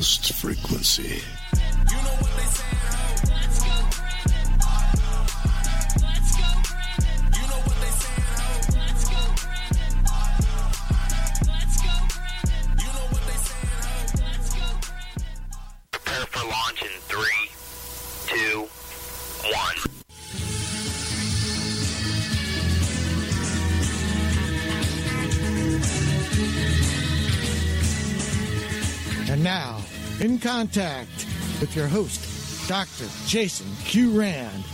last frequency. Contact with your host, Dr. Jason Q. Rand.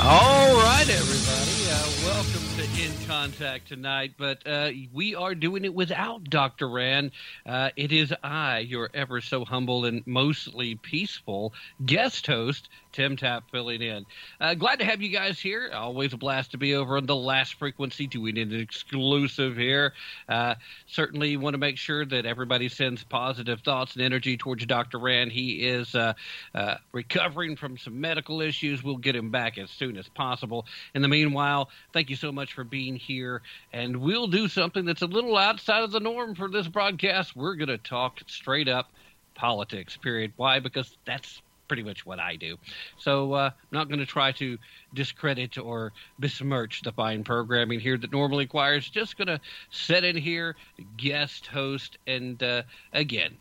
All right, everybody. Uh, welcome to In Contact tonight. But uh, we are doing it without Dr. Rand. Uh, it is I, your ever so humble and mostly peaceful guest host, Tim Tap, filling in. Uh, glad to have you guys here. Always a blast to be over on the last frequency, doing an exclusive here. Uh, certainly want to make sure that everybody sends positive thoughts and energy towards Dr. Rand. He is uh, uh, recovering from some medical issues. We'll get him back as soon as possible. In the meanwhile, thank you so much for being here. And we'll do something that's a little outside of the norm for this broadcast. We're going to talk straight up politics, period. Why? Because that's pretty much what I do. So uh, I'm not going to try to discredit or besmirch the fine programming here that normally requires. Just going to sit in here, guest host, and uh, again,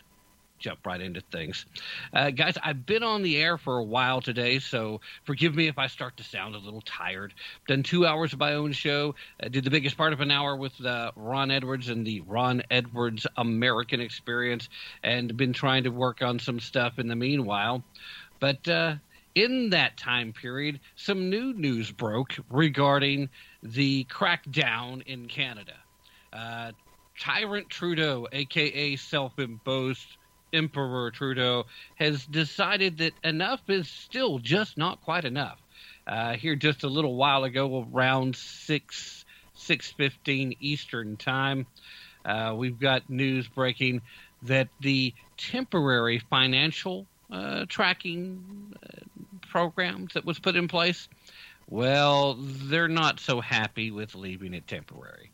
jump right into things. Uh, guys, I've been on the air for a while today, so forgive me if I start to sound a little tired. Done two hours of my own show. Uh, did the biggest part of an hour with uh, Ron Edwards and the Ron Edwards American Experience, and been trying to work on some stuff in the meanwhile. But uh, in that time period, some new news broke regarding the crackdown in Canada. Uh, Tyrant Trudeau, aka self imposed Emperor Trudeau, has decided that enough is still just not quite enough. Uh, here, just a little while ago, around six six fifteen Eastern time, uh, we've got news breaking that the temporary financial uh, tracking uh, programs that was put in place, well, they're not so happy with leaving it temporary.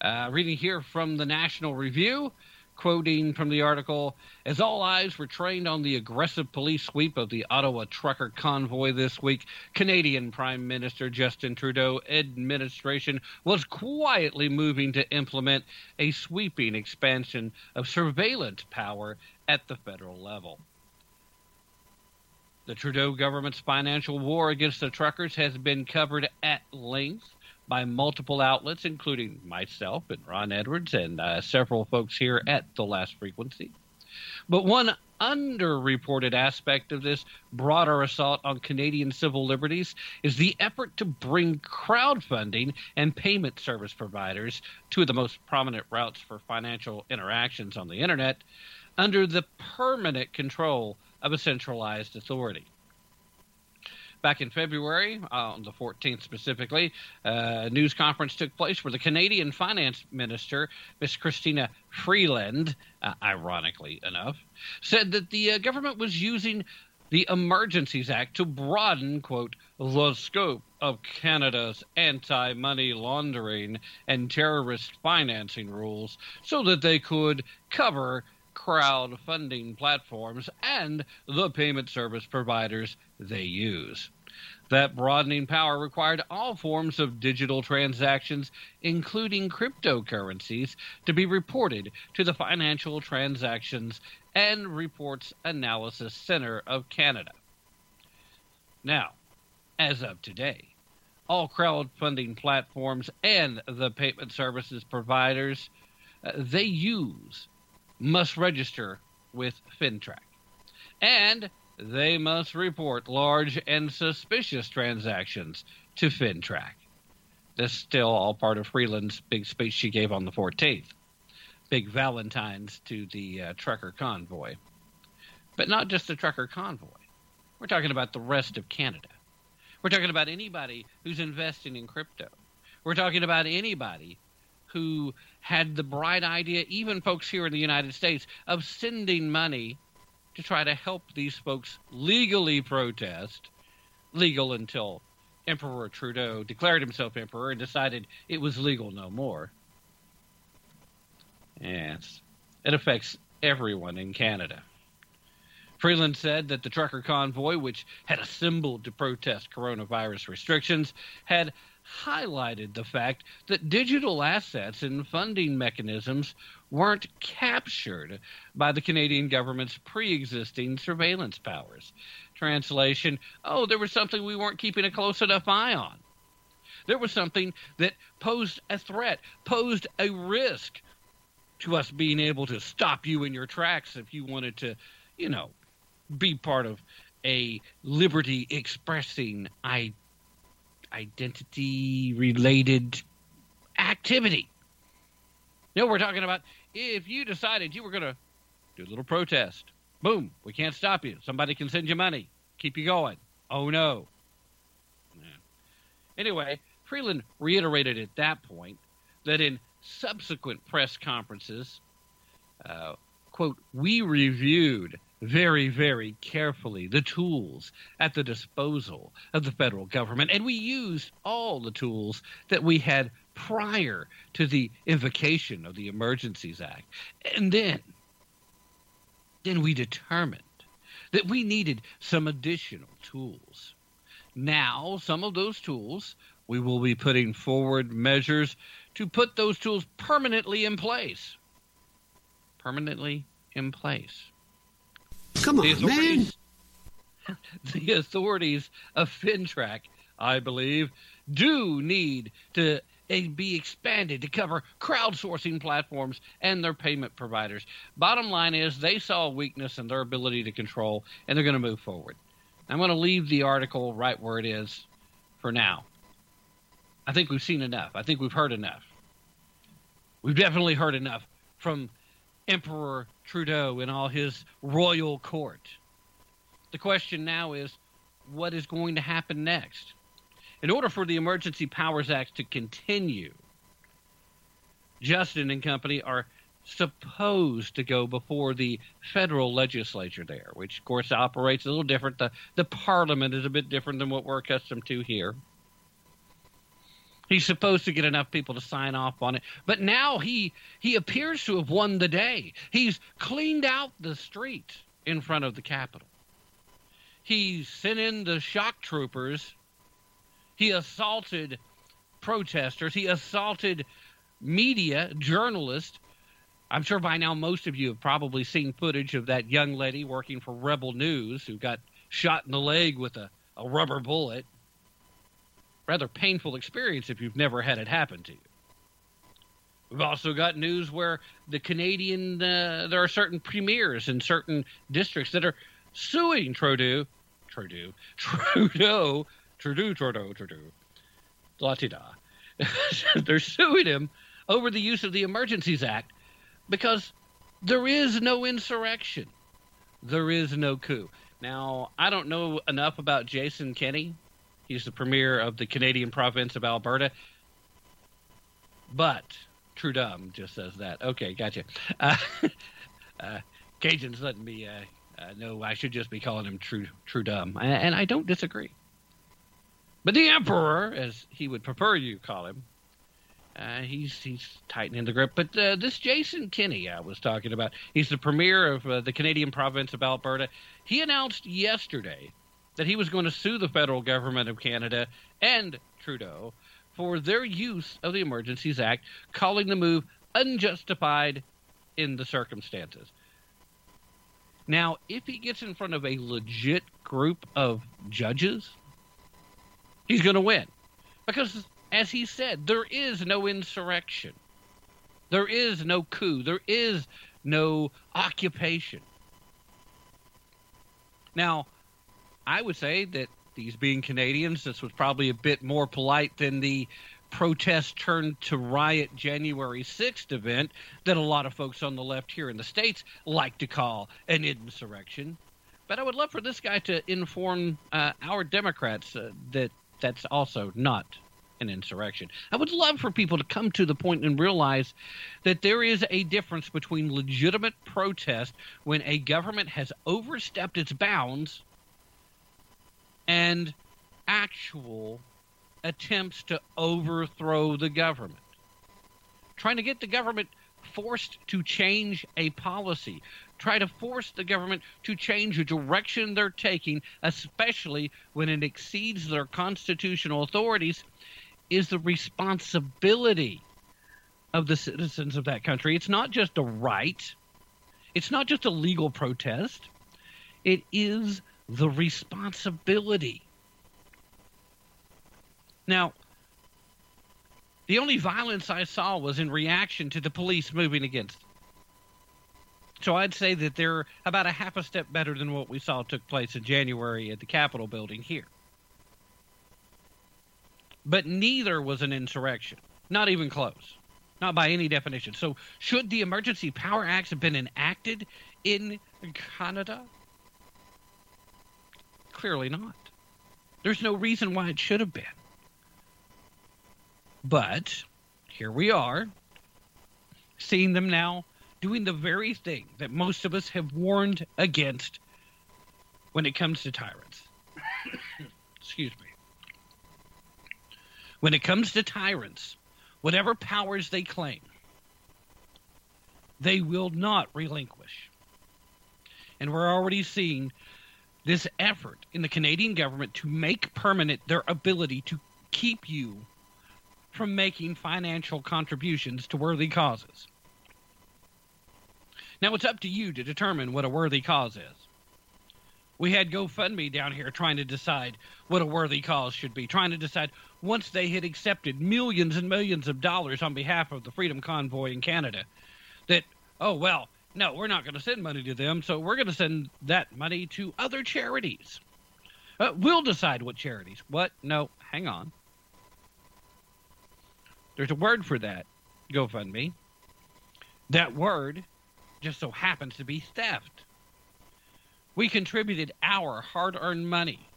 Uh, reading here from the National Review, quoting from the article As all eyes were trained on the aggressive police sweep of the Ottawa trucker convoy this week, Canadian Prime Minister Justin Trudeau administration was quietly moving to implement a sweeping expansion of surveillance power at the federal level. The Trudeau government's financial war against the truckers has been covered at length by multiple outlets, including myself and Ron Edwards and uh, several folks here at the last frequency. But one underreported aspect of this broader assault on Canadian civil liberties is the effort to bring crowdfunding and payment service providers, two of the most prominent routes for financial interactions on the internet, under the permanent control of a centralized authority back in February, uh, on the 14th specifically, uh, a news conference took place where the Canadian Finance Minister, Miss Christina Freeland, uh, ironically enough, said that the uh, government was using the Emergencies Act to broaden, quote, the scope of Canada's anti money laundering and terrorist financing rules so that they could cover crowdfunding platforms and the payment service providers they use. That broadening power required all forms of digital transactions, including cryptocurrencies, to be reported to the Financial Transactions and Reports Analysis Center of Canada. Now, as of today, all crowdfunding platforms and the payment services providers uh, they use must register with FINTRAC. And they must report large and suspicious transactions to FINTRAC. This is still all part of Freeland's big speech she gave on the 14th. Big Valentine's to the uh, trucker convoy. But not just the trucker convoy. We're talking about the rest of Canada. We're talking about anybody who's investing in crypto. We're talking about anybody who had the bright idea, even folks here in the United States, of sending money to try to help these folks legally protest, legal until Emperor Trudeau declared himself emperor and decided it was legal no more. Yes, it affects everyone in Canada. Freeland said that the trucker convoy, which had assembled to protest coronavirus restrictions, had highlighted the fact that digital assets and funding mechanisms weren't captured by the Canadian government's pre existing surveillance powers. Translation Oh, there was something we weren't keeping a close enough eye on. There was something that posed a threat, posed a risk to us being able to stop you in your tracks if you wanted to, you know, be part of a liberty expressing I- identity related activity. No, we're talking about if you decided you were going to do a little protest. Boom, we can't stop you. Somebody can send you money, keep you going. Oh no. Yeah. Anyway, Freeland reiterated at that point that in subsequent press conferences, uh, quote, we reviewed very, very carefully the tools at the disposal of the federal government. And we used all the tools that we had prior to the invocation of the Emergencies Act. And then, then we determined that we needed some additional tools. Now, some of those tools, we will be putting forward measures to put those tools permanently in place. Permanently in place. Come on, man. The authorities of FINTRAC, I believe, do need to eh, be expanded to cover crowdsourcing platforms and their payment providers. Bottom line is they saw a weakness in their ability to control, and they're going to move forward. I'm going to leave the article right where it is for now. I think we've seen enough. I think we've heard enough. We've definitely heard enough from Emperor Trudeau and all his royal court. The question now is what is going to happen next? In order for the Emergency Powers Act to continue, Justin and company are supposed to go before the federal legislature there, which of course operates a little different. The the parliament is a bit different than what we're accustomed to here. He's supposed to get enough people to sign off on it. But now he he appears to have won the day. He's cleaned out the street in front of the Capitol. He sent in the shock troopers. He assaulted protesters. He assaulted media, journalists. I'm sure by now most of you have probably seen footage of that young lady working for Rebel News who got shot in the leg with a, a rubber bullet rather painful experience if you've never had it happen to you. We've also got news where the Canadian, uh, there are certain premiers in certain districts that are suing Trudeau, Trudeau, Trudeau, Trudeau, Trudeau, Trudeau, la da. They're suing him over the use of the Emergencies Act because there is no insurrection. There is no coup. Now, I don't know enough about Jason Kenney He's the premier of the Canadian province of Alberta. But Trudeau just says that. Okay, gotcha. Uh, uh, Cajun's letting me uh, uh, know I should just be calling him True Trudeau, and I don't disagree. But the Emperor, as he would prefer you call him, uh, he's he's tightening the grip. But uh, this Jason Kenney I was talking about, he's the premier of uh, the Canadian province of Alberta. He announced yesterday that he was going to sue the federal government of Canada and Trudeau for their use of the Emergencies Act, calling the move unjustified in the circumstances. Now, if he gets in front of a legit group of judges, he's going to win. Because, as he said, there is no insurrection, there is no coup, there is no occupation. Now, I would say that these being Canadians, this was probably a bit more polite than the protest turned to riot January 6th event that a lot of folks on the left here in the States like to call an insurrection. But I would love for this guy to inform uh, our Democrats uh, that that's also not an insurrection. I would love for people to come to the point and realize that there is a difference between legitimate protest when a government has overstepped its bounds and actual attempts to overthrow the government. Trying to get the government forced to change a policy, try to force the government to change a direction they're taking, especially when it exceeds their constitutional authorities, is the responsibility of the citizens of that country. It's not just a right, it's not just a legal protest, it is the responsibility. Now, the only violence I saw was in reaction to the police moving against it. So I'd say that they're about a half a step better than what we saw took place in January at the Capitol building here. But neither was an insurrection, not even close, not by any definition. So should the Emergency Power Acts have been enacted in Canada? Clearly not. There's no reason why it should have been. But here we are, seeing them now doing the very thing that most of us have warned against when it comes to tyrants. Excuse me. When it comes to tyrants, whatever powers they claim, they will not relinquish. And we're already seeing this effort in the Canadian government to make permanent their ability to keep you from making financial contributions to worthy causes. Now it's up to you to determine what a worthy cause is. We had GoFundMe down here trying to decide what a worthy cause should be, trying to decide once they had accepted millions and millions of dollars on behalf of the Freedom Convoy in Canada that, oh, well, no, we're not going to send money to them, so we're going to send that money to other charities. Uh, we'll decide what charities. What? No, hang on. There's a word for that, GoFundMe. That word just so happens to be theft. We contributed our hard earned money,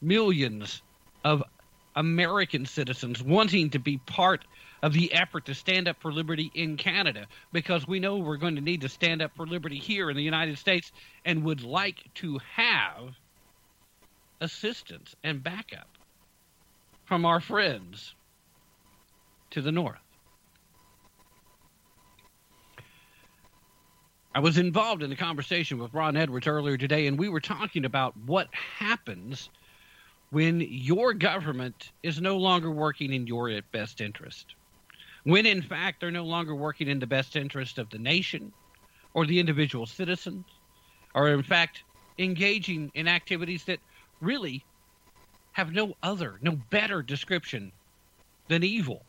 millions of American citizens wanting to be part of the effort to stand up for liberty in Canada because we know we're going to need to stand up for liberty here in the United States and would like to have assistance and backup from our friends to the north. I was involved in a conversation with Ron Edwards earlier today, and we were talking about what happens when your government is no longer working in your best interest. When, in fact, they're no longer working in the best interest of the nation or the individual citizens, or, in fact, engaging in activities that really have no other, no better description than evil.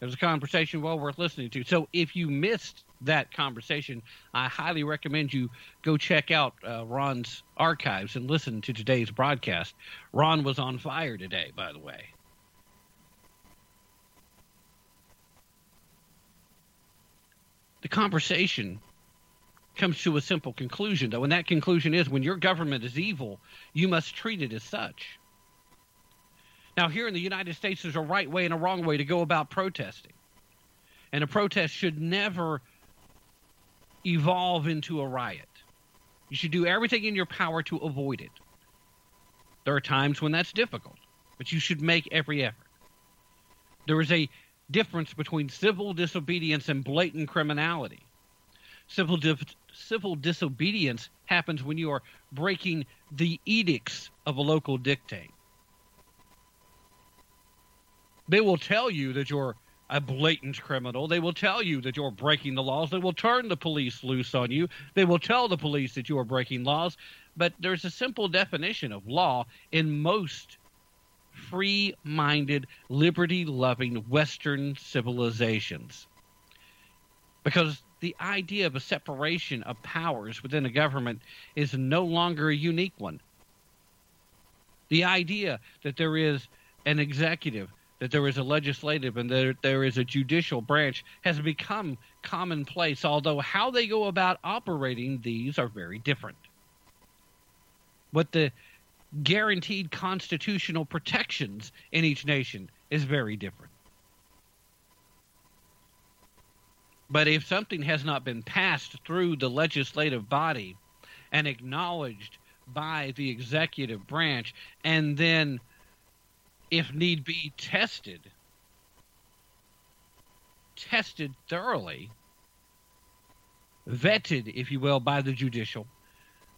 It was a conversation well worth listening to. So if you missed that conversation, I highly recommend you go check out uh, Ron's archives and listen to today's broadcast. Ron was on fire today, by the way. The conversation comes to a simple conclusion, though, and that conclusion is when your government is evil, you must treat it as such. Now, here in the United States, there's a right way and a wrong way to go about protesting. And a protest should never evolve into a riot. You should do everything in your power to avoid it. There are times when that's difficult, but you should make every effort. There is a difference between civil disobedience and blatant criminality. Civil, di- civil disobedience happens when you are breaking the edicts of a local dictate. They will tell you that you're a blatant criminal. They will tell you that you're breaking the laws. They will turn the police loose on you. They will tell the police that you are breaking laws. But there's a simple definition of law in most free minded, liberty loving Western civilizations. Because the idea of a separation of powers within a government is no longer a unique one. The idea that there is an executive that there is a legislative and that there is a judicial branch has become commonplace, although how they go about operating these are very different. What the guaranteed constitutional protections in each nation is very different. But if something has not been passed through the legislative body and acknowledged by the executive branch and then if need be, tested. tested thoroughly, vetted, if you will, by the judicial,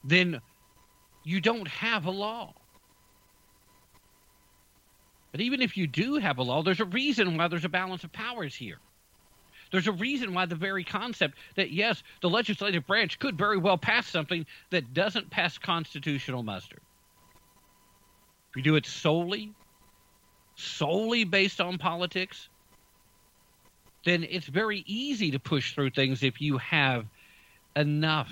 then you don't have a law. But even if you do have a law, there's a reason why there's a balance of powers here. There's a reason why the very concept that, yes, the legislative branch could very well pass something that doesn't pass constitutional muster. If you do it solely, solely based on politics, then it's very easy to push through things if you have enough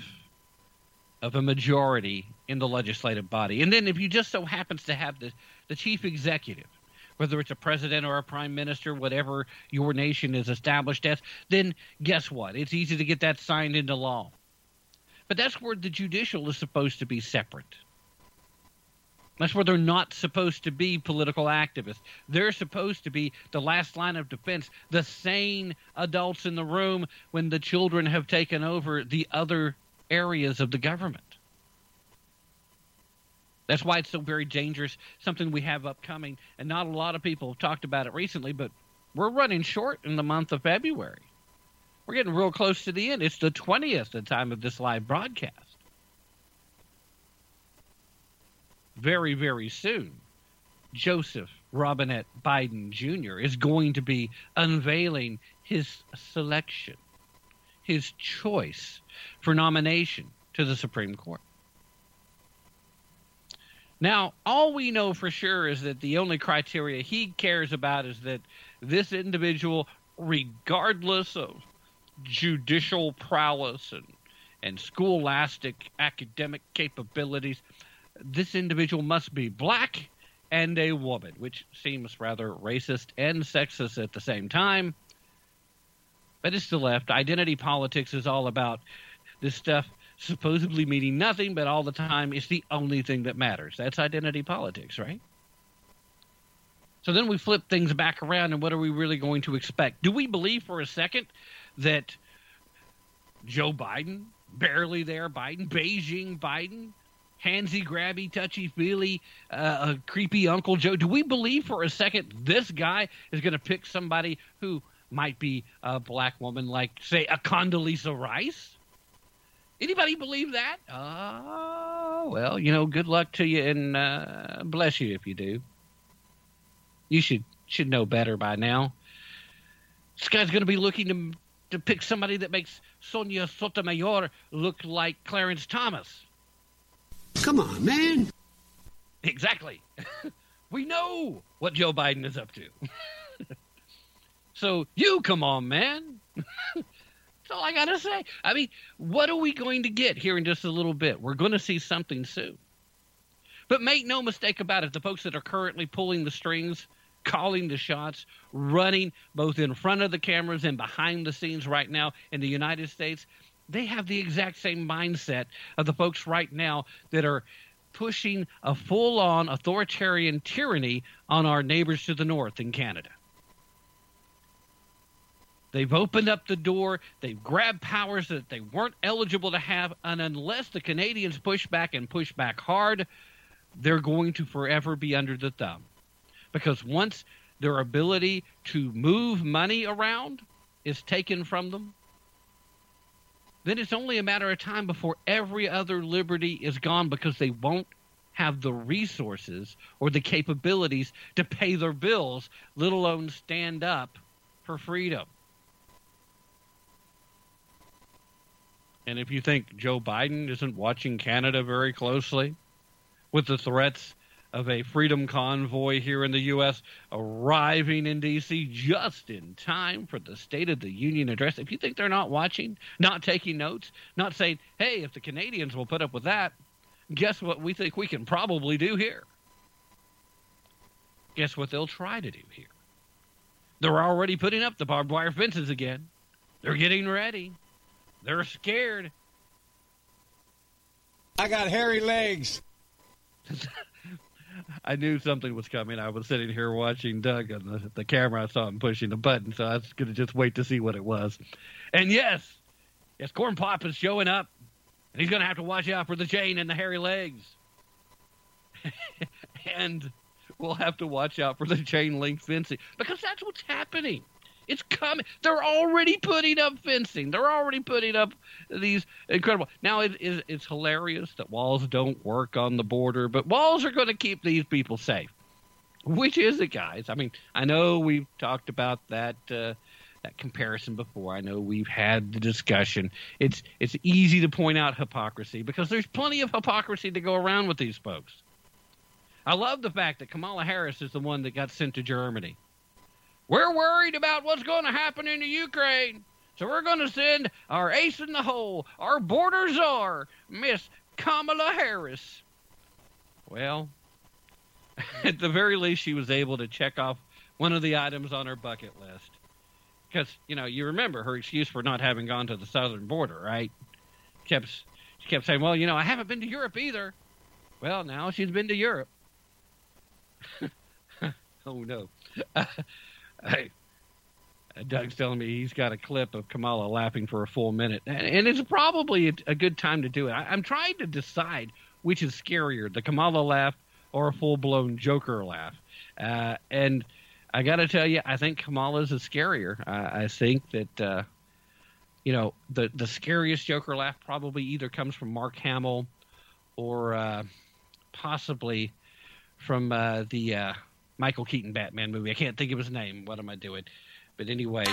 of a majority in the legislative body. And then if you just so happens to have the, the chief executive, whether it's a president or a prime minister, whatever your nation is established as, then guess what? It's easy to get that signed into law. But that's where the judicial is supposed to be separate. That's where they're not supposed to be political activists. They're supposed to be the last line of defense, the sane adults in the room when the children have taken over the other areas of the government. That's why it's so very dangerous, something we have upcoming. And not a lot of people have talked about it recently, but we're running short in the month of February. We're getting real close to the end. It's the 20th, the time of this live broadcast. very, very soon, Joseph Robinette Biden Jr. is going to be unveiling his selection, his choice for nomination to the Supreme Court. Now, all we know for sure is that the only criteria he cares about is that this individual, regardless of judicial prowess and, and scholastic academic capabilities, this individual must be black and a woman, which seems rather racist and sexist at the same time. But it's the left. Identity politics is all about this stuff supposedly meaning nothing, but all the time it's the only thing that matters. That's identity politics, right? So then we flip things back around, and what are we really going to expect? Do we believe for a second that Joe Biden, barely there Biden, Beijing Biden, handsy, grabby, touchy feely, uh, creepy Uncle Joe. Do we believe for a second this guy is going to pick somebody who might be a black woman, like say a Condoleezza Rice? Anybody believe that? Oh, well, you know, good luck to you and uh, bless you if you do. You should should know better by now. This guy's going to be looking to to pick somebody that makes Sonia Sotomayor look like Clarence Thomas. Come on, man. Exactly. we know what Joe Biden is up to. so you come on, man. That's all I got to say. I mean, what are we going to get here in just a little bit? We're going to see something soon. But make no mistake about it, the folks that are currently pulling the strings, calling the shots, running both in front of the cameras and behind the scenes right now in the United States, they have the exact same mindset of the folks right now that are pushing a full on authoritarian tyranny on our neighbors to the north in Canada. They've opened up the door. They've grabbed powers that they weren't eligible to have. And unless the Canadians push back and push back hard, they're going to forever be under the thumb. Because once their ability to move money around is taken from them, then it's only a matter of time before every other liberty is gone because they won't have the resources or the capabilities to pay their bills, let alone stand up for freedom. And if you think Joe Biden isn't watching Canada very closely with the threats of a freedom convoy here in the U.S. arriving in D.C. just in time for the State of the Union address. If you think they're not watching, not taking notes, not saying, hey, if the Canadians will put up with that, guess what we think we can probably do here? Guess what they'll try to do here? They're already putting up the barbed wire fences again. They're getting ready. They're scared. I got hairy legs. I knew something was coming. I was sitting here watching Doug on the, the camera. I saw him pushing the button, so I was going to just wait to see what it was. And yes, yes, Corn Pop is showing up, and he's going to have to watch out for the chain and the hairy legs. and we'll have to watch out for the chain link fencing because that's what's happening It's coming. They're already putting up fencing. They're already putting up these incredible. Now it is it's hilarious that walls don't work on the border, but walls are going to keep these people safe. Which is it, guys? I mean, I know we've talked about that uh, that comparison before. I know we've had the discussion. It's it's easy to point out hypocrisy because there's plenty of hypocrisy to go around with these folks. I love the fact that Kamala Harris is the one that got sent to Germany. We're worried about what's going to happen in the Ukraine. So we're going to send our ace in the hole, our border czar, Miss Kamala Harris. Well, at the very least, she was able to check off one of the items on her bucket list. Because, you know, you remember her excuse for not having gone to the southern border, right? Kept, she kept saying, well, you know, I haven't been to Europe either. Well, now she's been to Europe. oh, no. Hey, Doug's telling me he's got a clip of Kamala laughing for a full minute, and it's probably a, a good time to do it. I, am trying to decide which is scarier, the Kamala laugh or a full-blown Joker laugh. Uh, and I got to tell you, I think Kamala's is scarier. I, I think that uh, you know the the scariest Joker laugh probably either comes from Mark Hamill or uh, possibly from uh, the uh, Michael Keaton Batman movie. I can't think of his name. What am I doing? But anyway.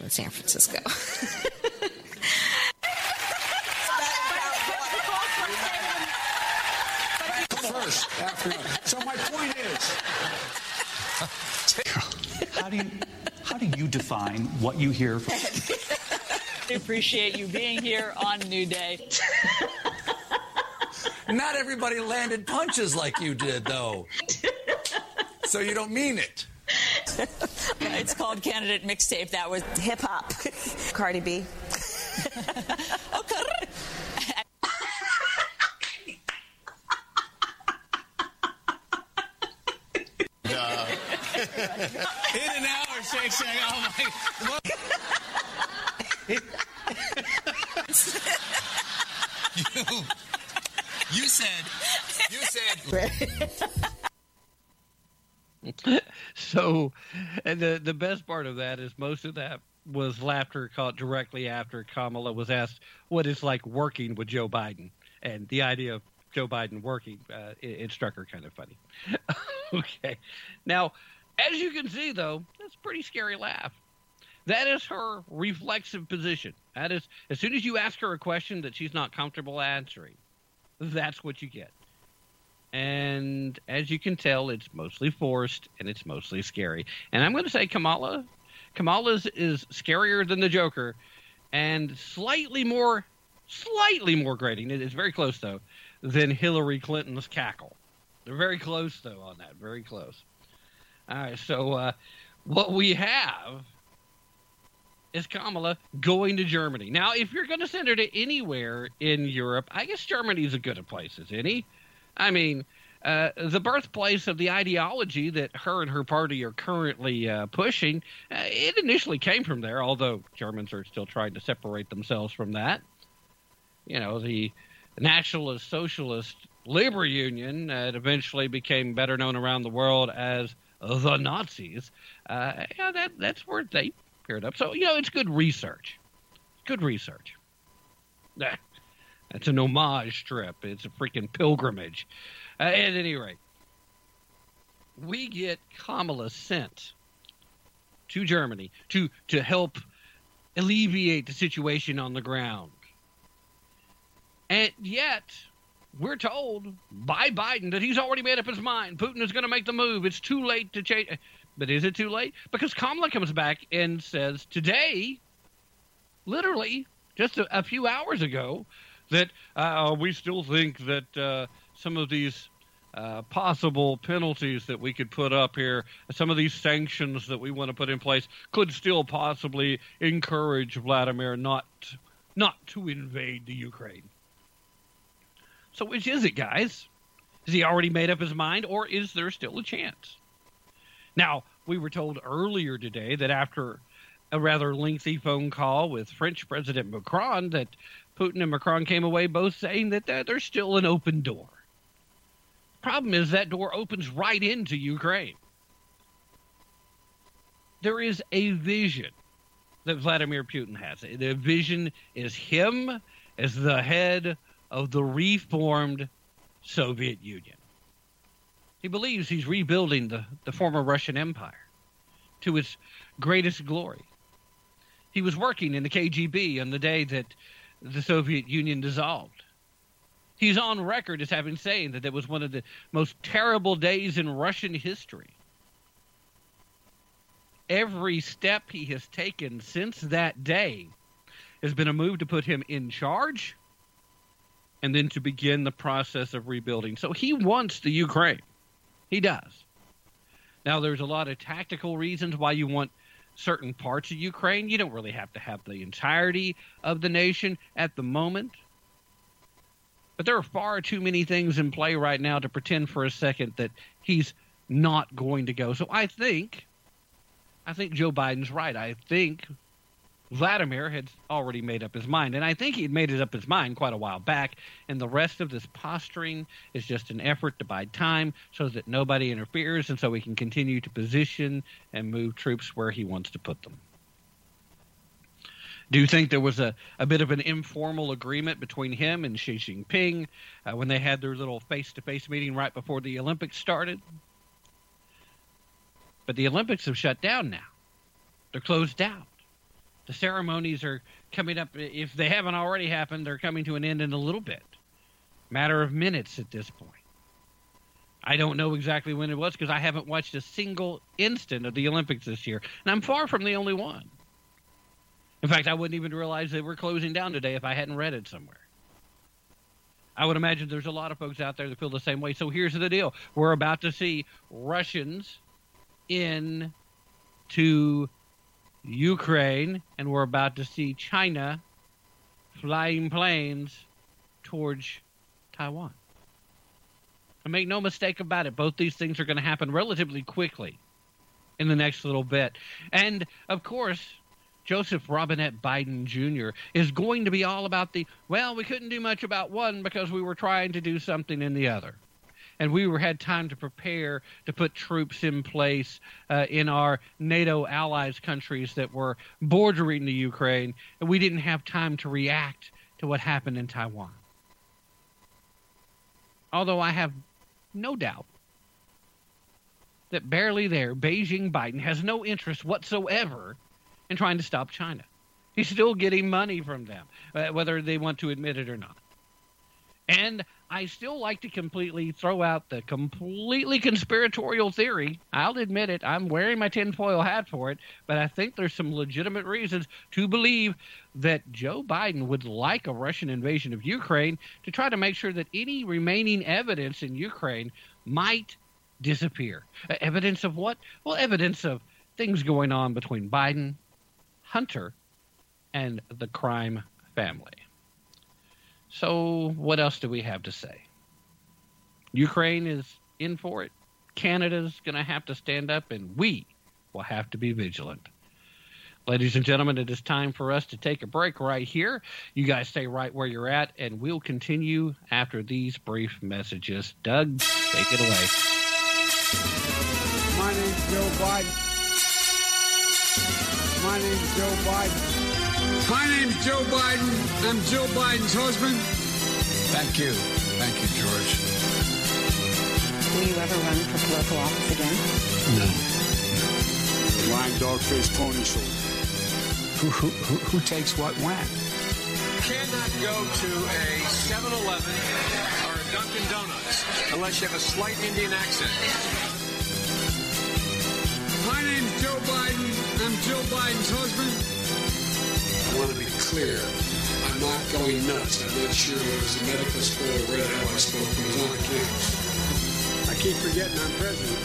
in San Francisco. First, after. So my point is. How do you how do you define what you hear from I appreciate you being here on New Day. Not everybody landed punches like you did, though. so you don't mean it. it's called Candidate Mixtape. That was Hip hop. Cardi B. okay. In an hour, Shake Shack. Oh my. The the best part of that is most of that was laughter caught directly after Kamala was asked what it's like working with Joe Biden, and the idea of Joe Biden working uh, it, it struck her kind of funny. okay, now as you can see, though, that's a pretty scary laugh. That is her reflexive position. That is, as soon as you ask her a question that she's not comfortable answering, that's what you get. And as you can tell, it's mostly forced and it's mostly scary. And I'm going to say Kamala, Kamala's is scarier than the Joker, and slightly more, slightly more grating. It is very close though than Hillary Clinton's cackle. They're very close though on that. Very close. All right, so uh, what we have is Kamala going to Germany. Now, if you're going to send her to anywhere in Europe, I guess Germany's a good a place as any. I mean, uh, the birthplace of the ideology that her and her party are currently uh, pushing, uh, it initially came from there, although Germans are still trying to separate themselves from that. You know, the Nationalist Socialist Labor Union uh, eventually became better known around the world as the Nazis. Uh, yeah, that that's where they paired up. So you know, it's good research. Good research. That's an homage trip. It's a freaking pilgrimage. Uh, at any rate, we get Kamala sent to Germany to to help alleviate the situation on the ground. And yet, we're told by Biden that he's already made up his mind. Putin is going to make the move. It's too late to change. But is it too late? Because Kamala comes back and says today, literally just a, a few hours ago, that uh, we still think that uh, some of these uh, possible penalties that we could put up here, some of these sanctions that we want to put in place, could still possibly encourage Vladimir not not to invade the Ukraine. So which is it, guys? Has he already made up his mind, or is there still a chance? Now, we were told earlier today that after a rather lengthy phone call with French President Macron, that Putin and Macron came away both saying that uh, there's still an open door. Problem is that door opens right into Ukraine. there is a vision that Vladimir Putin has. The vision is him as the head of the reformed Soviet Union. He believes he's rebuilding the, the former Russian Empire to its greatest glory. He was working in the KGB on the day that the Soviet Union dissolved. He's on record as having saying that it was one of the most terrible days in Russian history. Every step he has taken since that day has been a move to put him in charge and then to begin the process of rebuilding. So he wants the Ukraine. He does. Now, there's a lot of tactical reasons why you want certain parts of Ukraine. You don't really have to have the entirety of the nation at the moment. But there are far too many things in play right now to pretend for a second that he's not going to go. So I think I think Joe Biden's right. I think Vladimir had already made up his mind. And I think he'd made it up his mind quite a while back. And the rest of this posturing is just an effort to buy time so that nobody interferes and so he can continue to position and move troops where he wants to put them. Do you think there was a, a bit of an informal agreement between him and Xi Jinping uh, when they had their little face to face meeting right before the Olympics started? But the Olympics have shut down now. They're closed down. The ceremonies are coming up. If they haven't already happened, they're coming to an end in a little bit. Matter of minutes at this point. I don't know exactly when it was because I haven't watched a single instant of the Olympics this year. And I'm far from the only one. In fact, I wouldn't even realize they were closing down today if I hadn't read it somewhere. I would imagine there's a lot of folks out there that feel the same way. So here's the deal we're about to see Russians in to Ukraine, and we're about to see China flying planes towards Taiwan. And make no mistake about it, both these things are going to happen relatively quickly in the next little bit. And of course, Joseph Robinette Biden Jr. is going to be all about the, well, we couldn't do much about one because we were trying to do something in the other and we were had time to prepare to put troops in place uh, in our NATO allies countries that were bordering the Ukraine, and we didn't have time to react to what happened in Taiwan. Although I have no doubt that barely there, Beijing Biden has no interest whatsoever in trying to stop China. He's still getting money from them, uh, whether they want to admit it or not. And I still like to completely throw out the completely conspiratorial theory. I'll admit it. I'm wearing my tinfoil hat for it, but I think there's some legitimate reasons to believe that Joe Biden would like a Russian invasion of Ukraine to try to make sure that any remaining evidence in Ukraine might disappear. Uh, evidence of what? Well, evidence of things going on between Biden, Hunter, and the crime family. So, what else do we have to say? Ukraine is in for it. Canada's going to have to stand up, and we will have to be vigilant. Ladies and gentlemen, it is time for us to take a break right here. You guys stay right where you're at, and we'll continue after these brief messages. Doug, take it away. My name's Joe Biden. My name's Joe Biden. My name's Joe Biden. I'm Joe Biden's husband. Thank you. Thank you, George. Will you ever run for political office again? No. Lying dog faced pony show. Who, who, who, who takes what when? cannot go to a 7-Eleven or a Dunkin' Donuts unless you have a slight Indian accent. My name's Joe Biden. I'm Jill Biden's husband. Want to be clear. I'm not going nuts. I'm not sure it was a medical school or where the hell I spoke. It was on campus. I keep forgetting I'm president.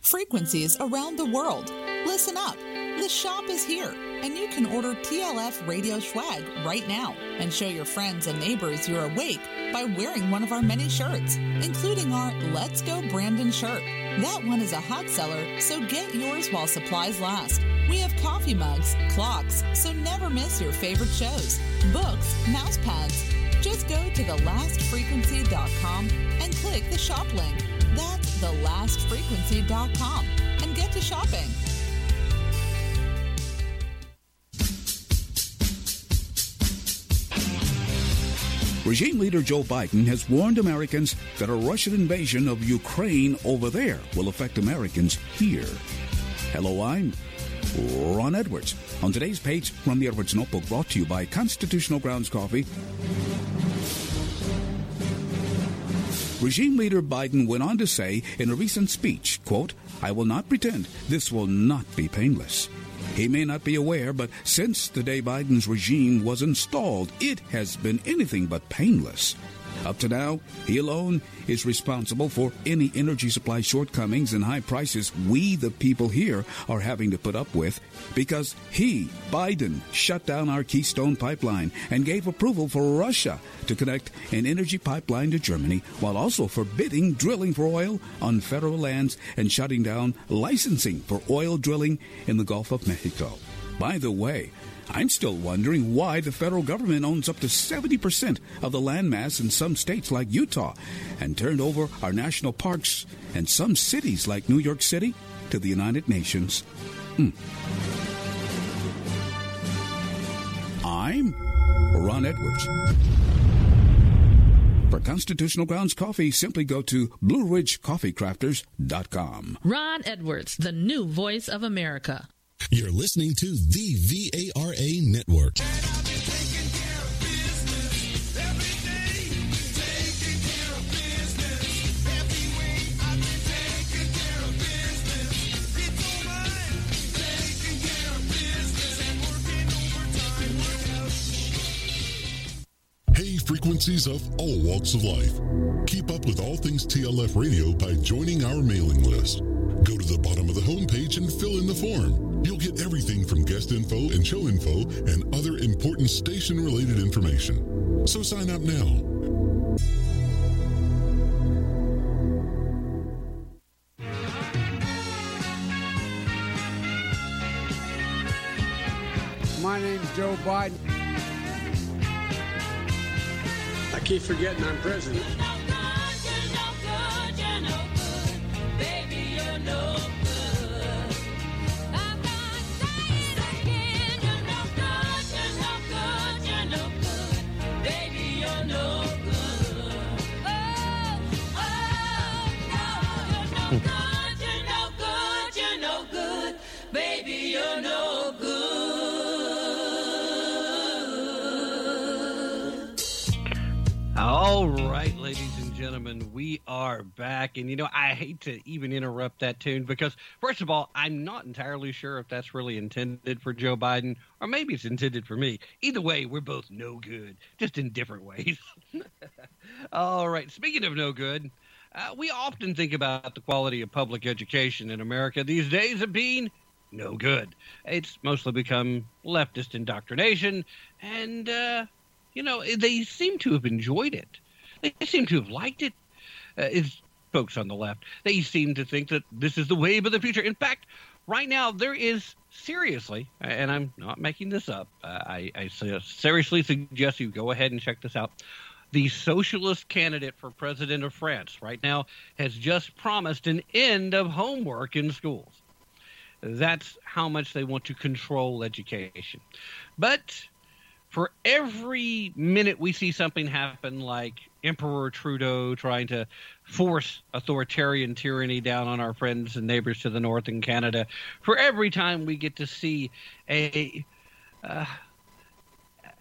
Frequencies around the world. Listen up. The shop is here, and you can order TLF radio swag right now and show your friends and neighbors you're awake by wearing one of our many shirts, including our Let's Go Brandon shirt. That one is a hot seller, so get yours while supplies last. We have coffee mugs, clocks, so never miss your favorite shows, books, mouse pads. Just go to thelastfrequency.com and click the shop link. That's thelastfrequency.com and get to shopping. Regime leader Joe Biden has warned Americans that a Russian invasion of Ukraine over there will affect Americans here. Hello, I'm Ron Edwards. On today's page from the Edwards Notebook, brought to you by Constitutional Grounds Coffee. Regime leader Biden went on to say in a recent speech, quote, I will not pretend this will not be painless. He may not be aware, but since the day Biden's regime was installed, it has been anything but painless. Up to now, he alone is responsible for any energy supply shortcomings and high prices we, the people here, are having to put up with because he, Biden, shut down our Keystone pipeline and gave approval for Russia to connect an energy pipeline to Germany while also forbidding drilling for oil on federal lands and shutting down licensing for oil drilling in the Gulf of Mexico. By the way, I'm still wondering why the federal government owns up to 70% of the landmass in some states like Utah and turned over our national parks and some cities like New York City to the United Nations. Hmm. I'm Ron Edwards. For Constitutional Grounds Coffee, simply go to BlueRidgeCoffeeCrafters.com. Ron Edwards, the new voice of America. You're listening to the VARA Network. Frequencies of all walks of life. Keep up with all things TLF radio by joining our mailing list. Go to the bottom of the homepage and fill in the form. You'll get everything from guest info and show info and other important station related information. So sign up now. My name's Joe Biden. I keep forgetting I'm president. All right, ladies and gentlemen, we are back. And, you know, I hate to even interrupt that tune because, first of all, I'm not entirely sure if that's really intended for Joe Biden or maybe it's intended for me. Either way, we're both no good, just in different ways. all right, speaking of no good, uh, we often think about the quality of public education in America these days of being no good. It's mostly become leftist indoctrination and, uh, you know, they seem to have enjoyed it. They seem to have liked it. Uh, it's folks on the left. They seem to think that this is the wave of the future. In fact, right now there is seriously, and I'm not making this up. Uh, I, I seriously suggest you go ahead and check this out. The socialist candidate for president of France right now has just promised an end of homework in schools. That's how much they want to control education. But for every minute we see something happen like Emperor Trudeau trying to force authoritarian tyranny down on our friends and neighbors to the north in Canada, for every time we get to see a uh,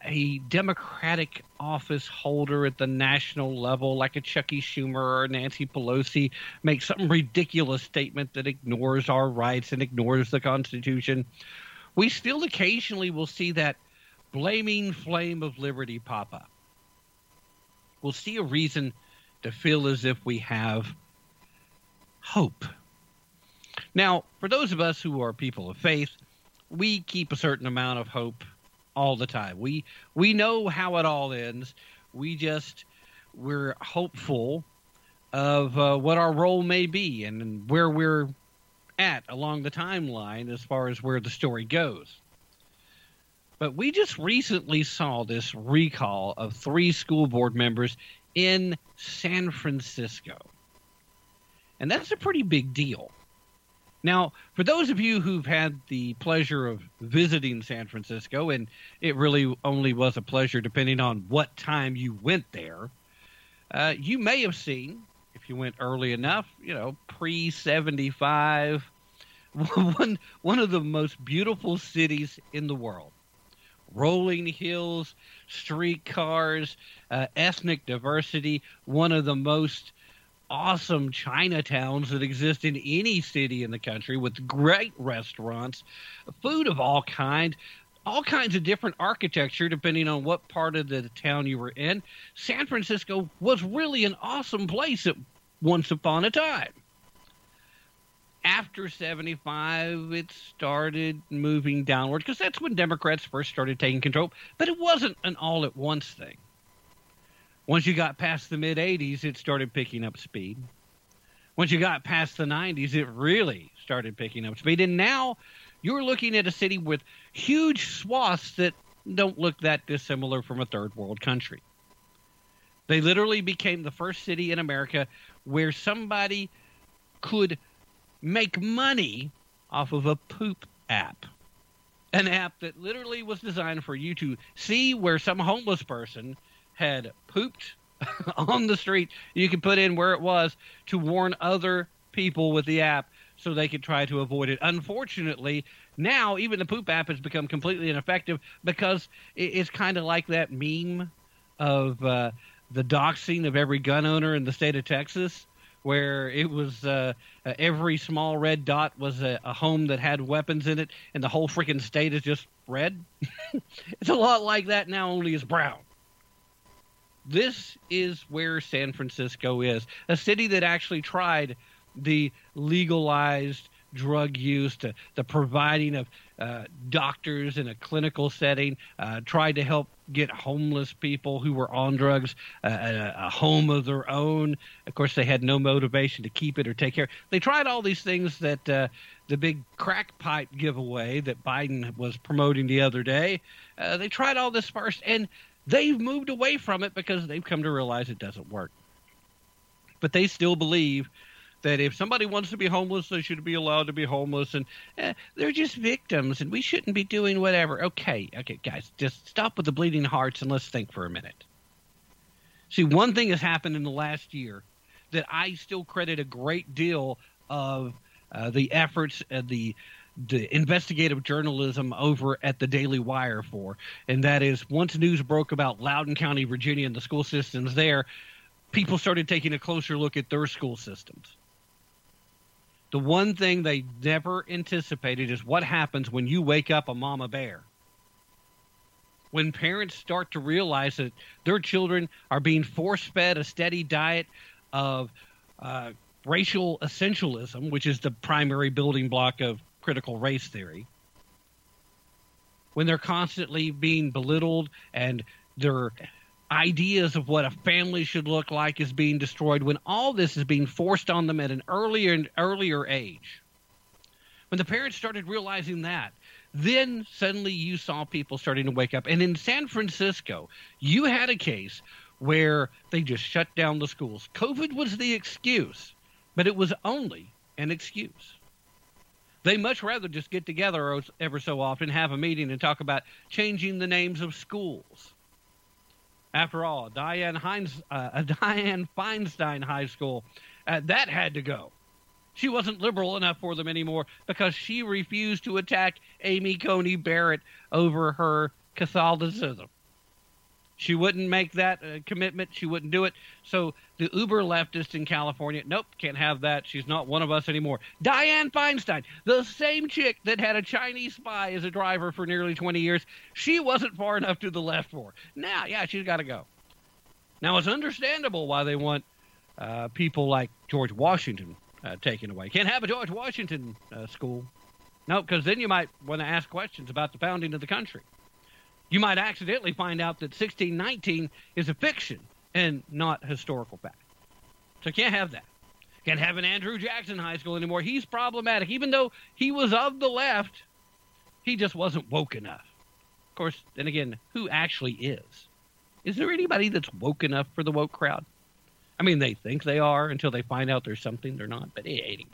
a Democratic office holder at the national level, like a Chucky Schumer or Nancy Pelosi, make some ridiculous statement that ignores our rights and ignores the Constitution, we still occasionally will see that blaming flame of liberty pop up. We'll see a reason to feel as if we have hope. Now, for those of us who are people of faith, we keep a certain amount of hope all the time. We we know how it all ends. We just we're hopeful of uh, what our role may be and where we're at along the timeline as far as where the story goes. But we just recently saw this recall of three school board members in San Francisco. And that's a pretty big deal. Now, for those of you who've had the pleasure of visiting San Francisco, and it really only was a pleasure depending on what time you went there, uh, you may have seen, if you went early enough, you know, pre 75, one, one of the most beautiful cities in the world. Rolling hills, streetcars, uh, ethnic diversity, one of the most awesome Chinatowns that exist in any city in the country with great restaurants, food of all kind, all kinds of different architecture depending on what part of the town you were in. San Francisco was really an awesome place at once upon a time. After 75, it started moving downward because that's when Democrats first started taking control. But it wasn't an all at once thing. Once you got past the mid 80s, it started picking up speed. Once you got past the 90s, it really started picking up speed. And now you're looking at a city with huge swaths that don't look that dissimilar from a third world country. They literally became the first city in America where somebody could make money off of a poop app. An app that literally was designed for you to see where some homeless person had pooped on the street, you could put in where it was to warn other people with the app so they could try to avoid it. Unfortunately, now even the poop app has become completely ineffective because it's kind of like that meme of uh, the doxing of every gun owner in the state of Texas. Where it was uh, uh, every small red dot was a, a home that had weapons in it, and the whole freaking state is just red. it's a lot like that now, only it's brown this is where San Francisco is a city that actually tried the legalized drug use, to the providing of uh, doctors in a clinical setting, uh, tried to help get homeless people who were on drugs uh, a, a, home of their own. Of course, they had no motivation to keep it or take care. They tried all these things that uh, the big crack pipe giveaway that Biden was promoting the other day. Uh, they tried all this first, and They've moved away from it because they've come to realize it doesn't work. But they still believe that if somebody wants to be homeless, they should be allowed to be homeless, and eh, they're just victims, and we shouldn't be doing whatever. Okay, okay, guys, just stop with the bleeding hearts and let's think for a minute. See, one thing has happened in the last year that I still credit a great deal of uh, the efforts and the the investigative journalism over at the Daily Wire for, and that is once news broke about Loudoun County, Virginia, and the school systems there, people started taking a closer look at their school systems. The one thing they never anticipated is what happens when you wake up a mama bear. When parents start to realize that their children are being force fed a steady diet of uh, racial essentialism, which is the primary building block of critical race theory, when they're constantly being belittled and their ideas of what a family should look like is being destroyed, when all this is being forced on them at an earlier and earlier age. When the parents started realizing that, then suddenly you saw people starting to wake up. And in San Francisco, you had a case where they just shut down the schools. COVID was the excuse, but it was only an excuse. They much rather just get together ever so often, have a meeting, and talk about changing the names of schools. After all, Diane Heinz, uh, Diane Feinstein High School, uh, that had to go. She wasn't liberal enough for them anymore because she refused to attack Amy Coney Barrett over her Catholicism. She wouldn't make that uh, commitment. She wouldn't do it. So the uber leftist in California, nope, can't have that. She's not one of us anymore. Diane Feinstein, the same chick that had a Chinese spy as a driver for nearly 20 years, she wasn't far enough to the left for. Now, yeah, she's got to go. Now, it's understandable why they want uh, people like George Washington uh, taken away. Can't have a George Washington uh, school. No, because then you might want to ask questions about the founding of the country you might accidentally find out that 1619 is a fiction and not historical fact. So can't have that. Can't have an Andrew Jackson High School anymore. He's problematic. Even though he was of the left, he just wasn't woke enough. Of course, then again, who actually is? Is there anybody that's woke enough for the woke crowd? I mean, they think they are until they find out there's something they're not. But anyway.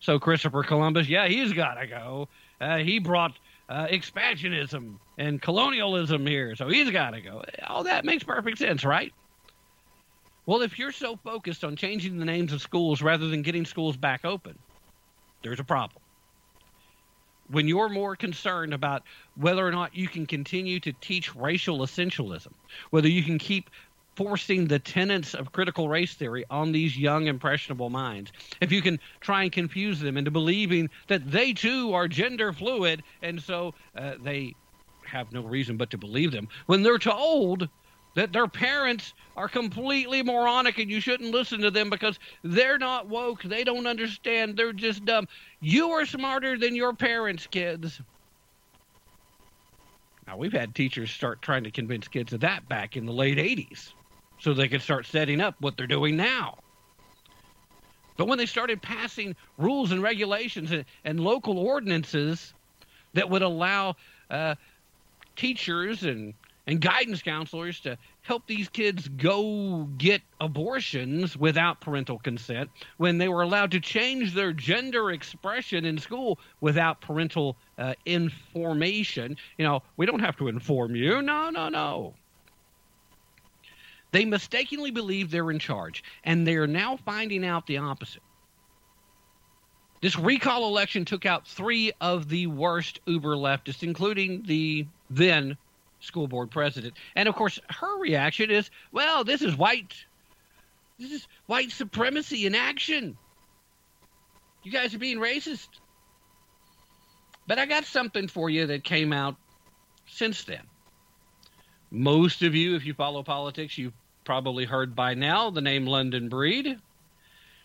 So Christopher Columbus, yeah, he's got to go. Uh, he brought uh, expansionism and colonialism here, so he's got to go. All that makes perfect sense, right? Well, if you're so focused on changing the names of schools rather than getting schools back open, there's a problem. When you're more concerned about whether or not you can continue to teach racial essentialism, whether you can keep forcing the tenets of critical race theory on these young, impressionable minds. If you can try and confuse them into believing that they too are gender fluid, and so uh, they have no reason but to believe them, when they're told that their parents are completely moronic and you shouldn't listen to them because they're not woke, they don't understand, they're just dumb. You are smarter than your parents, kids. Now, we've had teachers start trying to convince kids of that back in the late 80s so they could start setting up what they're doing now. But when they started passing rules and regulations and, and local ordinances that would allow uh, teachers and, and guidance counselors to help these kids go get abortions without parental consent, when they were allowed to change their gender expression in school without parental uh, information, you know, we don't have to inform you. No, no, no. They mistakenly believe they're in charge, and they are now finding out the opposite. This recall election took out three of the worst uber leftists, including the then school board president. And of course, her reaction is, well, this is white. This is white supremacy in action. You guys are being racist. But I got something for you that came out since then. Most of you, if you follow politics, you've probably heard by now the name London Breed.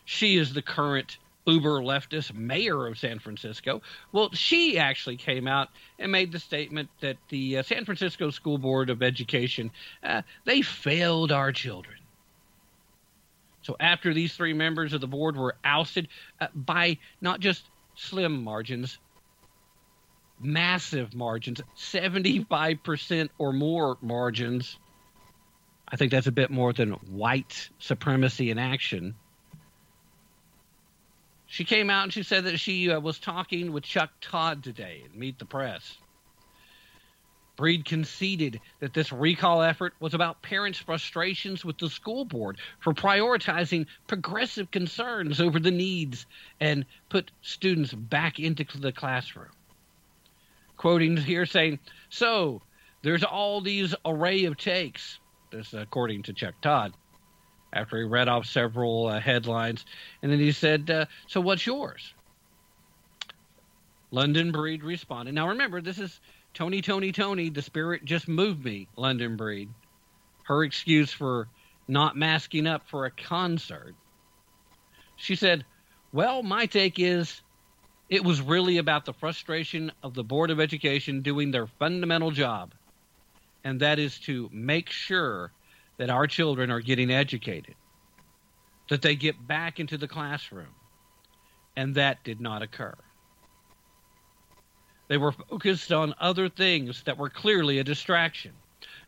She is the current uber leftist mayor of San Francisco. Well, she actually came out and made the statement that the uh, San Francisco School Board of Education uh, they failed our children. So after these three members of the board were ousted uh, by not just slim margins, massive margins, 75% or more margins, I think that's a bit more than white supremacy in action. She came out and she said that she uh, was talking with Chuck Todd today and Meet the Press. Breed conceded that this recall effort was about parents' frustrations with the school board for prioritizing progressive concerns over the needs and put students back into the classroom. Quoting here saying, So, there's all these array of takes. This, according to Chuck Todd, after he read off several uh, headlines. And then he said, uh, So what's yours? London Breed responded. Now remember, this is Tony, Tony, Tony, the spirit just moved me, London Breed. Her excuse for not masking up for a concert. She said, Well, my take is it was really about the frustration of the Board of Education doing their fundamental job, and that is to make sure that our children are getting educated, that they get back into the classroom. And that did not occur. They were focused on other things that were clearly a distraction.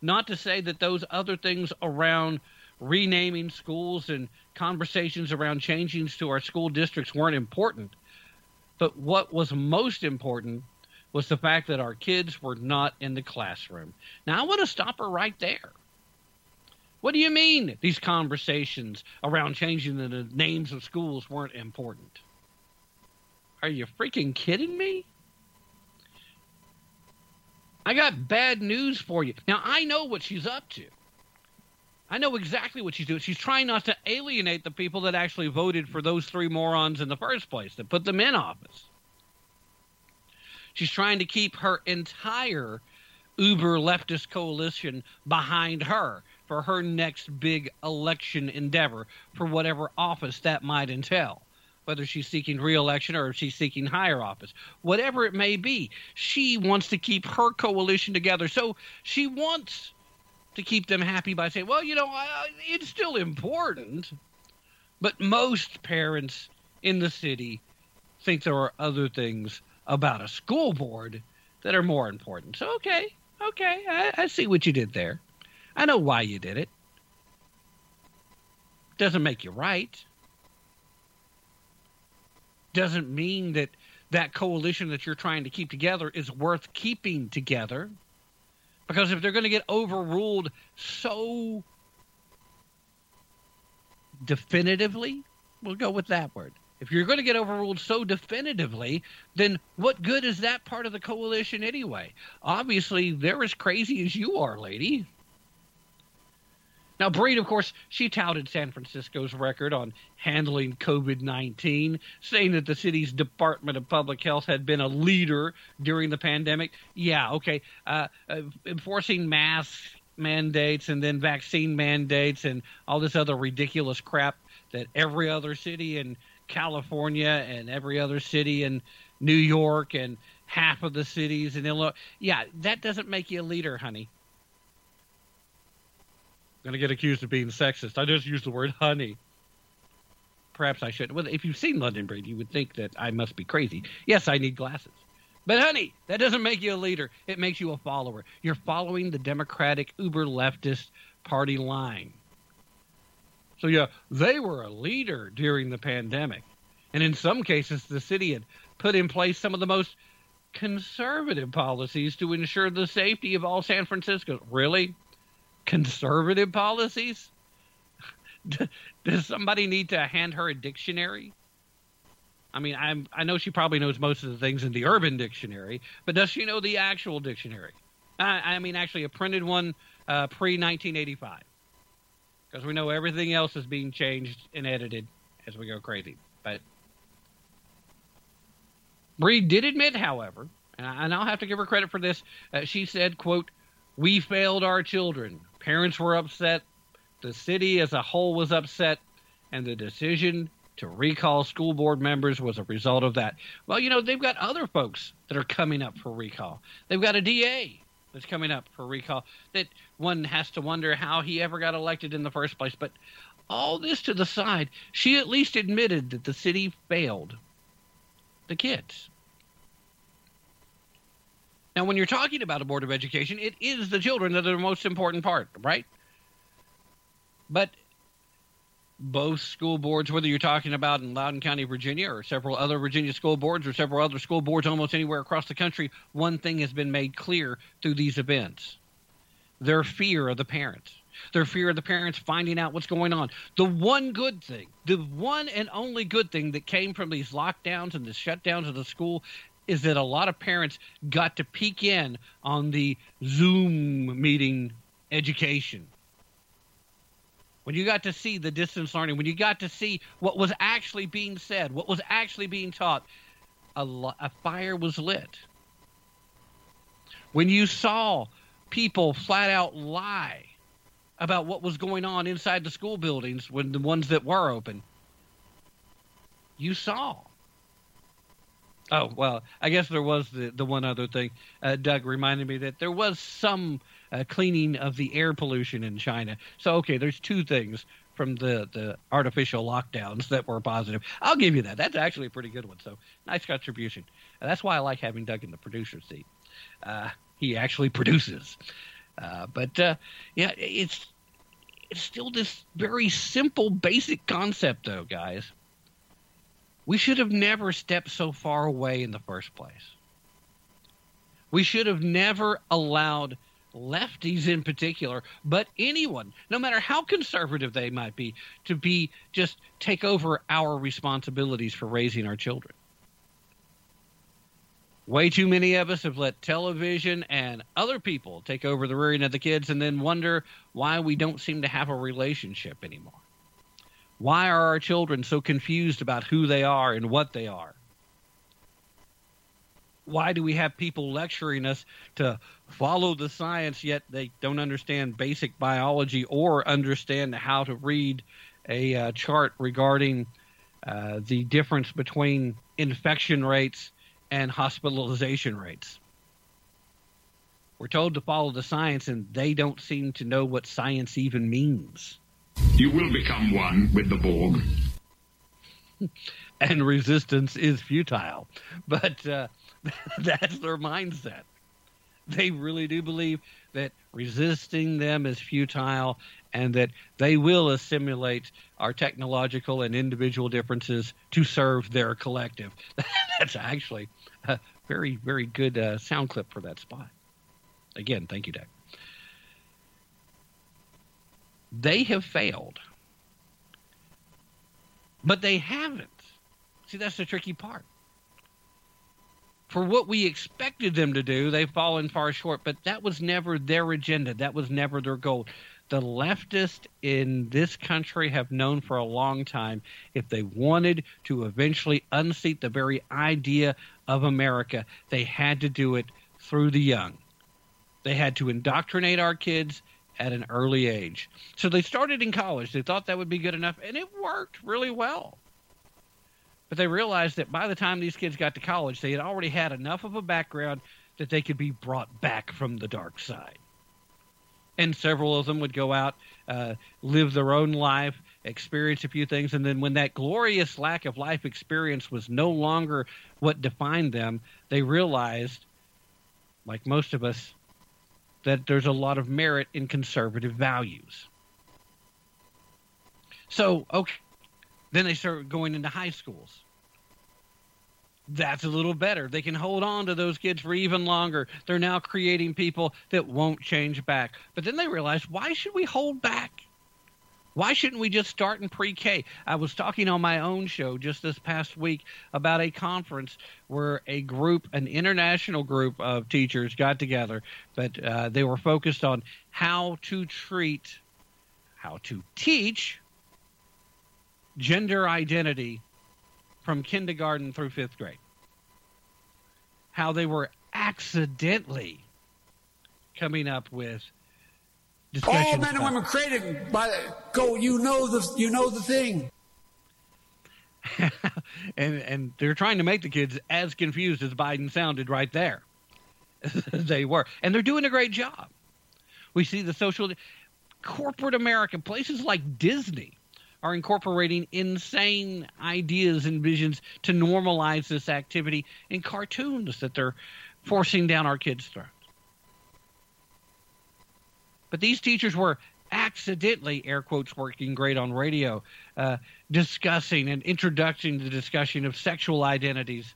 Not to say that those other things around renaming schools and conversations around changing to our school districts weren't important. But what was most important was the fact that our kids were not in the classroom. Now, I want to stop her right there. What do you mean these conversations around changing the names of schools weren't important? Are you freaking kidding me? I got bad news for you. Now, I know what she's up to. I know exactly what she's doing. She's trying not to alienate the people that actually voted for those three morons in the first place, that put them in office. She's trying to keep her entire uber leftist coalition behind her for her next big election endeavor for whatever office that might entail. Whether she's seeking reelection or if she's seeking higher office, whatever it may be, she wants to keep her coalition together. So she wants to keep them happy by saying, well, you know, it's still important. But most parents in the city think there are other things about a school board that are more important. So, okay, okay, I, I see what you did there. I know why you did it. Doesn't make you right. doesn't mean that that coalition that you're trying to keep together is worth keeping together. Because if they're going to get overruled so definitively, we'll go with that word. If you're going to get overruled so definitively, then what good is that part of the coalition anyway? Obviously, they're as crazy as you are, lady. Now, Breed, of course, she touted San Francisco's record on handling COVID 19, saying that the city's Department of Public Health had been a leader during the pandemic. Yeah, okay. Uh, uh, enforcing mask mandates and then vaccine mandates and all this other ridiculous crap that every other city in California and every other city in New York and half of the cities in Illinois. Yeah, that doesn't make you a leader, honey going to get accused of being sexist. I just used the word honey. Perhaps I should. Well, if you've seen London Breed, you would think that I must be crazy. Yes, I need glasses. But honey, that doesn't make you a leader. It makes you a follower. You're following the Democratic uber leftist party line. So yeah, they were a leader during the pandemic. And in some cases the city had put in place some of the most conservative policies to ensure the safety of all San Franciscans. Really? conservative policies? Does somebody need to hand her a dictionary? I mean, I'm I know she probably knows most of the things in the Urban Dictionary, but does she know the actual dictionary? I, I mean, actually, a printed one uh, pre 1985, because we know everything else is being changed and edited as we go crazy. But Breed did admit, however, and I'll have to give her credit for this. Uh, she said, "quote We failed our children. Parents were upset. The city as a whole was upset. And the decision to recall school board members was a result of that. Well, you know, they've got other folks that are coming up for recall. They've got a DA that's coming up for recall that one has to wonder how he ever got elected in the first place. But all this to the side, she at least admitted that the city failed the kids. Now, when you're talking about a board of education, it is the children that are the most important part, right? But both school boards, whether you're talking about in Loudoun County, Virginia, or several other Virginia school boards, or several other school boards almost anywhere across the country, one thing has been made clear through these events their fear of the parents. Their fear of the parents finding out what's going on. The one good thing, the one and only good thing that came from these lockdowns and the shutdowns of the school is that a lot of parents got to peek in on the Zoom meeting education. When you got to see the distance learning, when you got to see what was actually being said, what was actually being taught, a, lo- a fire was lit. When you saw people flat out lie about what was going on inside the school buildings when the ones that were open, you saw Oh well, I guess there was the the one other thing. Uh, Doug reminded me that there was some uh, cleaning of the air pollution in China. So okay, there's two things from the the artificial lockdowns that were positive. I'll give you that. That's actually a pretty good one. So nice contribution. Uh, that's why I like having Doug in the producer seat. Uh, he actually produces. Uh, but uh, yeah, it's it's still this very simple, basic concept, though, guys we should have never stepped so far away in the first place. We should have never allowed lefties in particular, but anyone, no matter how conservative they might be, to be just take over our responsibilities for raising our children. Way too many of us have let television and other people take over the rearing of the kids and then wonder why we don't seem to have a relationship anymore. Why are our children so confused about who they are and what they are? Why do we have people lecturing us to follow the science, yet they don't understand basic biology or understand how to read a uh, chart regarding uh, the difference between infection rates and hospitalization rates? We're told to follow the science, and they don't seem to know what science even means. You will become one with the Borg. and resistance is futile. But uh, that's their mindset. They really do believe that resisting them is futile and that they will assimilate our technological and individual differences to serve their collective. That's actually a very, very good uh, sound clip for that spot. Again, thank you, Doug. They have failed, but they haven't. See, that's the tricky part. For what we expected them to do, they've fallen far short, but that was never their agenda. That was never their goal the leftists in this country have known for a long time if they wanted to eventually unseat the very idea of America, they had to do it through the young. They had to indoctrinate our kids at an early age. So they started in college. They thought that would be good enough, and it worked really well. But they realized that by the time these kids got to college, they had already had enough of a background that they could be brought back from the dark side and several of them would go out, uh, live their own life, experience a few things, and then when that glorious lack of life experience was no longer what defined them, they realized, like most of us, that there's a lot of merit in conservative values. So, okay, then they start going into high schools that's a little better. They can hold on to those kids for even longer. They're now creating people that won't change back. But then they realize, why should we hold back? Why shouldn't we just start in pre K? I was talking on my own show just this past week about a conference where a group, an international group of teachers got together, but uh, they were focused on how to treat, how to teach gender identity from kindergarten through fifth grade. How they were accidentally coming up with all men and women created by go. You know the you know the thing. and and they're trying to make the kids as confused as Biden sounded right there. they were, and they're doing a great job. We see the social corporate America, places like Disney, are incorporating insane ideas and visions to normalize this activity in cartoons that they're forcing down our kids' throats. But these teachers were accidentally, air quotes, working great on radio, uh, discussing and introducing the discussion of sexual identities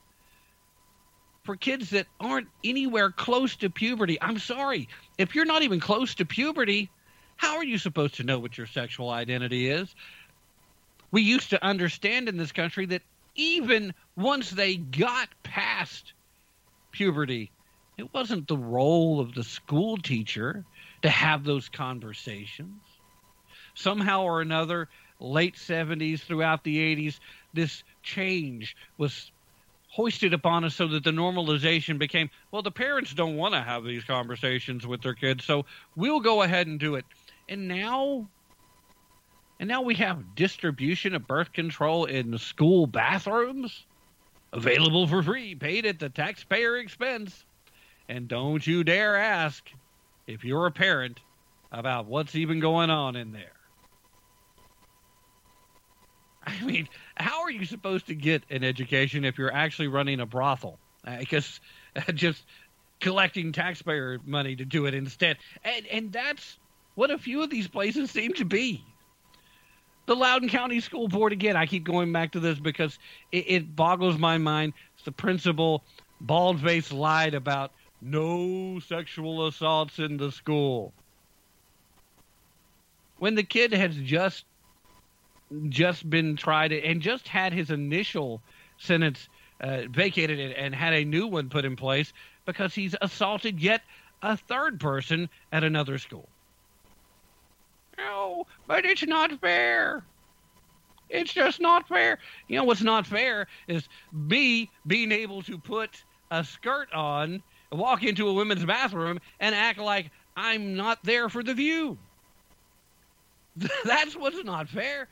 for kids that aren't anywhere close to puberty. I'm sorry. If you're not even close to puberty, how are you supposed to know what your sexual identity is? We used to understand in this country that even once they got past puberty, it wasn't the role of the school teacher to have those conversations. Somehow or another, late 70s, throughout the 80s, this change was hoisted upon us so that the normalization became well, the parents don't want to have these conversations with their kids, so we'll go ahead and do it. And now and now we have distribution of birth control in school bathrooms available for free, paid at the taxpayer expense. And don't you dare ask if you're a parent about what's even going on in there. I mean, how are you supposed to get an education if you're actually running a brothel? Because uh, just collecting taxpayer money to do it instead. And, and that's what a few of these places seem to be the Loudoun County School Board again. I keep going back to this because it, it boggles my mind. It's the principal bald faced lied about no sexual assaults in the school. When the kid has just just been tried and just had his initial sentence uh, vacated and had a new one put in place because he's assaulted yet a third person at another school. No, but it's not fair. It's just not fair. You know what's not fair is me being able to put a skirt on, walk into a women's bathroom, and act like I'm not there for the view. That's what's not fair.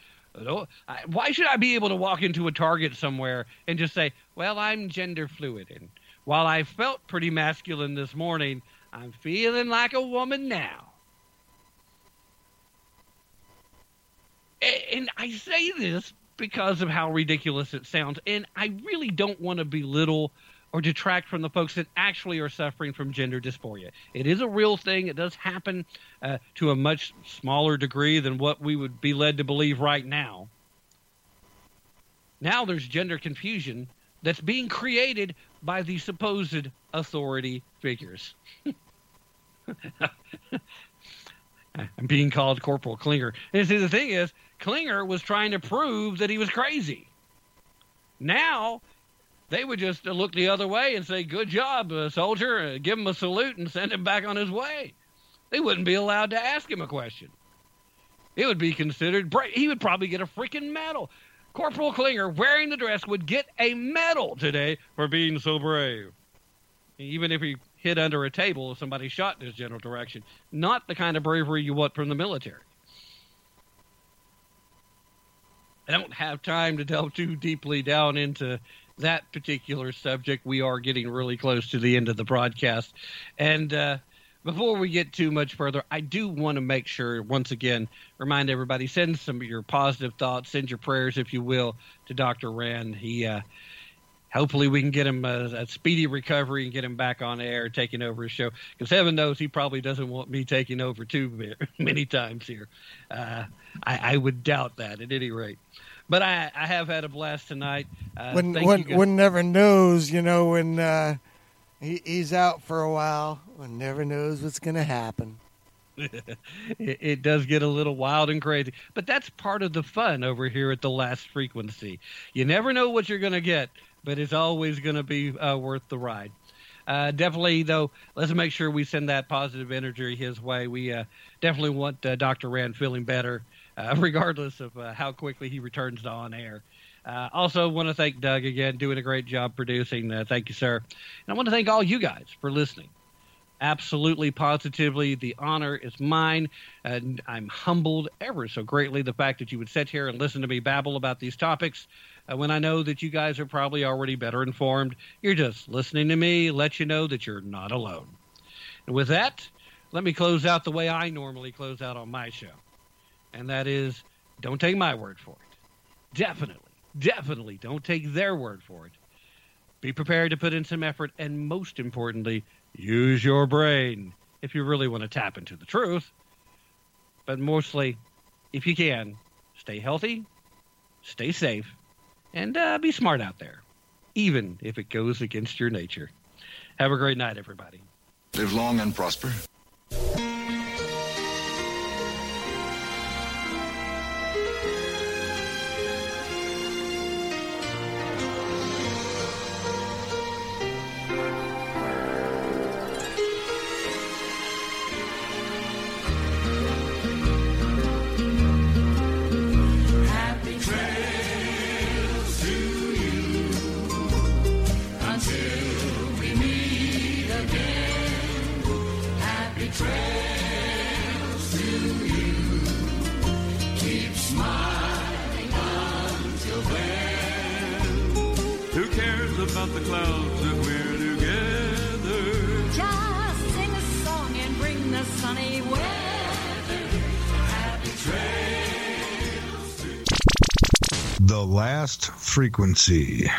Why should I be able to walk into a Target somewhere and just say, well, I'm gender fluid? And while I felt pretty masculine this morning, I'm feeling like a woman now. And I say this because of how ridiculous it sounds, and I really don't want to belittle or detract from the folks that actually are suffering from gender dysphoria. It is a real thing. It does happen uh, to a much smaller degree than what we would be led to believe right now. Now there's gender confusion that's being created by the supposed authority figures. I'm being called Corporal Klinger. And see, the thing is, Klinger was trying to prove that he was crazy. Now they would just look the other way and say, "Good job, uh, soldier," uh, give him a salute and send him back on his way. They wouldn't be allowed to ask him a question. It would be considered brave. He would probably get a freaking medal. Corporal Klinger, wearing the dress, would get a medal today for being so brave. Even if he hid under a table if somebody shot in his general direction. Not the kind of bravery you want from the military. I don't have time to delve too deeply down into that particular subject. We are getting really close to the end of the broadcast. And uh, before we get too much further, I do want to make sure, once again, remind everybody send some of your positive thoughts, send your prayers, if you will, to Dr. Rand. He, uh, hopefully, we can get him a, a, speedy recovery and get him back on air, taking over his show. Because heaven knows he probably doesn't want me taking over too many times here. Uh, I, I would doubt that at any rate but I, I have had a blast tonight. Uh, when when, one never knows, you know, when uh, he, he's out for a while, one never knows what's going to happen. it, it, does get a little wild and crazy, but that's part of the fun over here at the last frequency. You never know what you're going to get, but it's always going to be uh, worth the ride. Uh, definitely, though, let's make sure we send that positive energy his way. We uh, definitely want uh, Dr. Rand feeling better uh, regardless of uh, how quickly he returns to on air. Uh, also, want to thank Doug again, doing a great job producing. Uh, thank you, sir. And I want to thank all you guys for listening. Absolutely, positively, the honor is mine, and I'm humbled ever so greatly the fact that you would sit here and listen to me babble about these topics. Uh, when I know that you guys are probably already better informed, you're just listening to me, let you know that you're not alone. And with that, let me close out the way I normally close out on my show and that is don't take my word for it. Definitely, definitely don't take their word for it. Be prepared to put in some effort, and most importantly, use your brain if you really want to tap into the truth. But mostly, if you can, stay healthy, stay safe, and uh, be smart out there, even if it goes against your nature. Have a great night, everybody. Live long and prosper. Frequency.